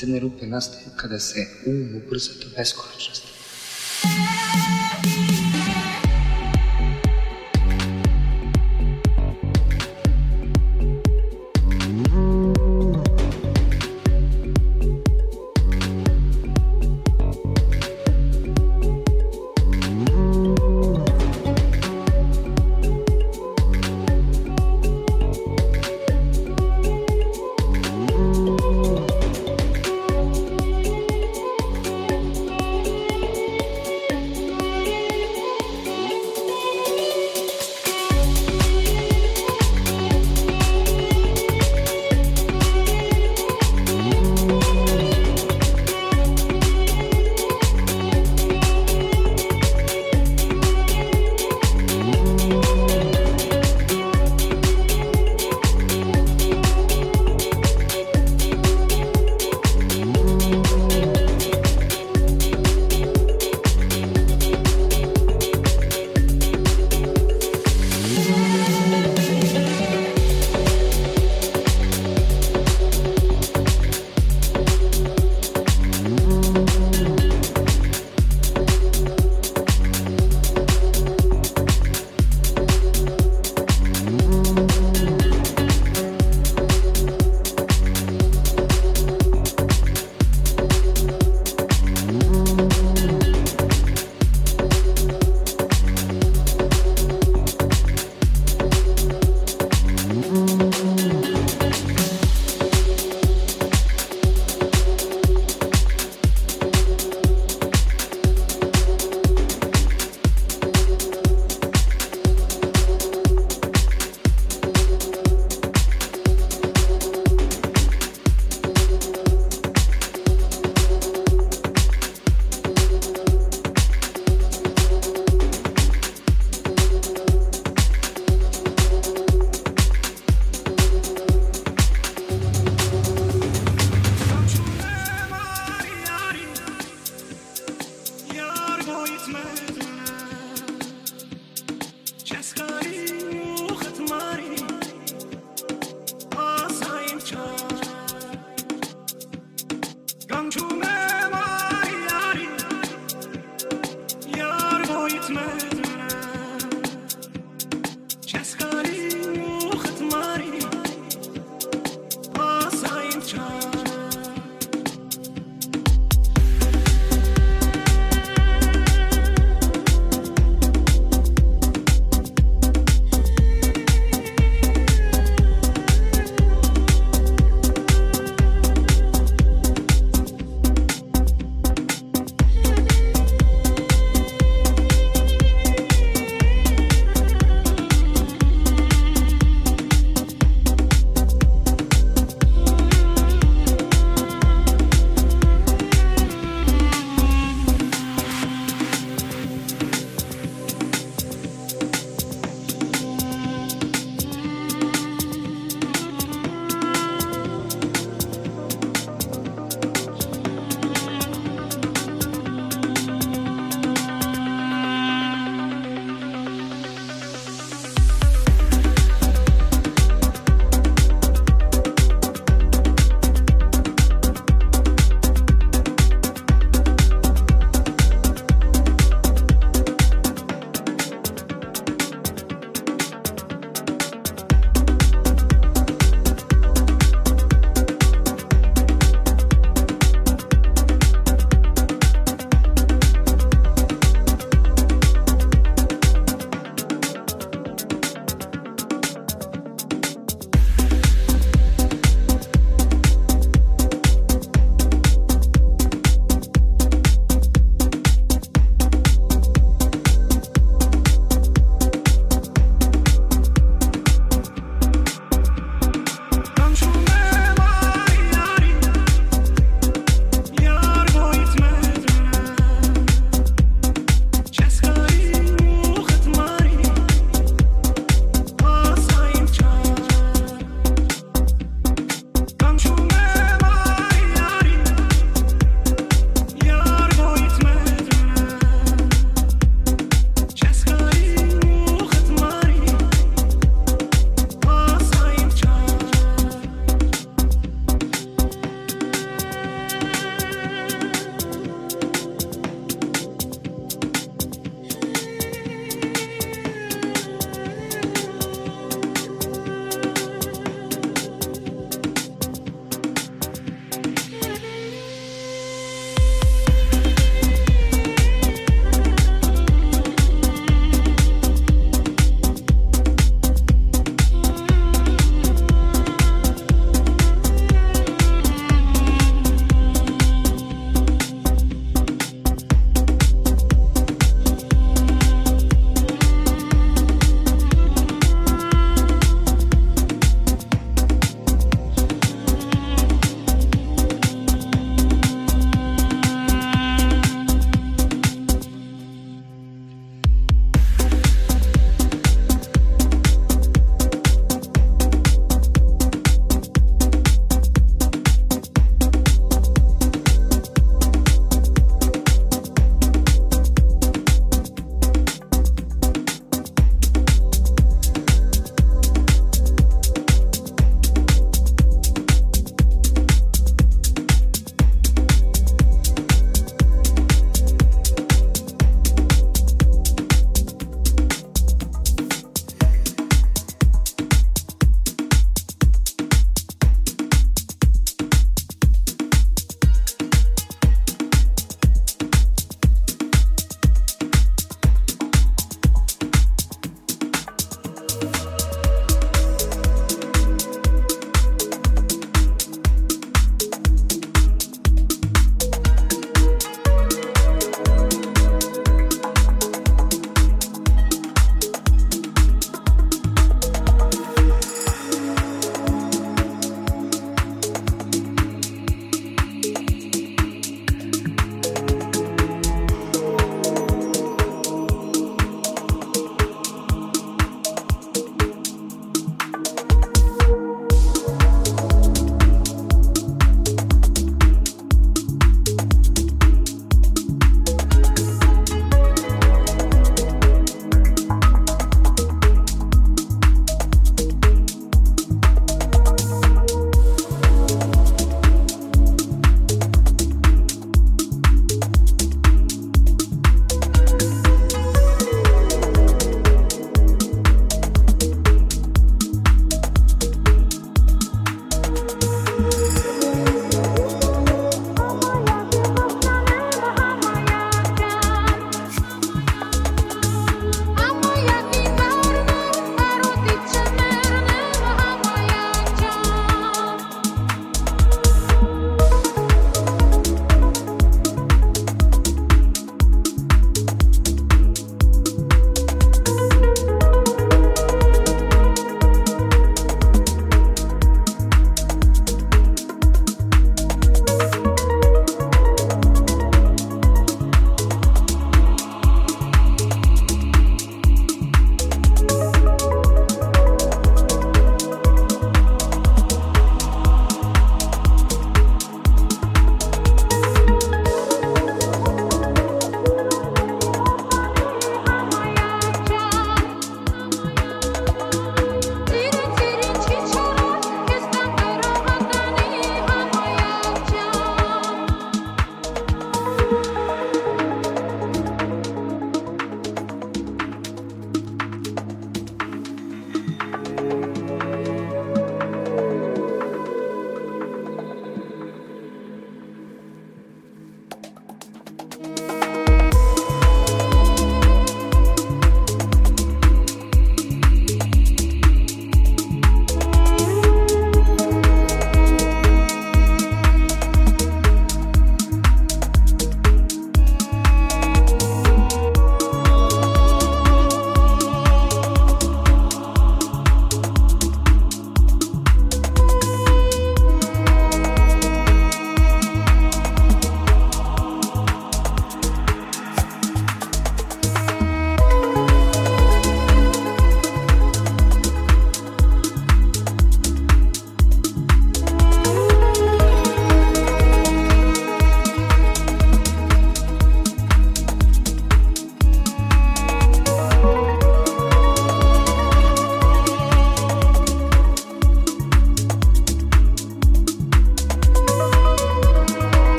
crne rupe nastaju kada se um ubrza do beskonačnosti.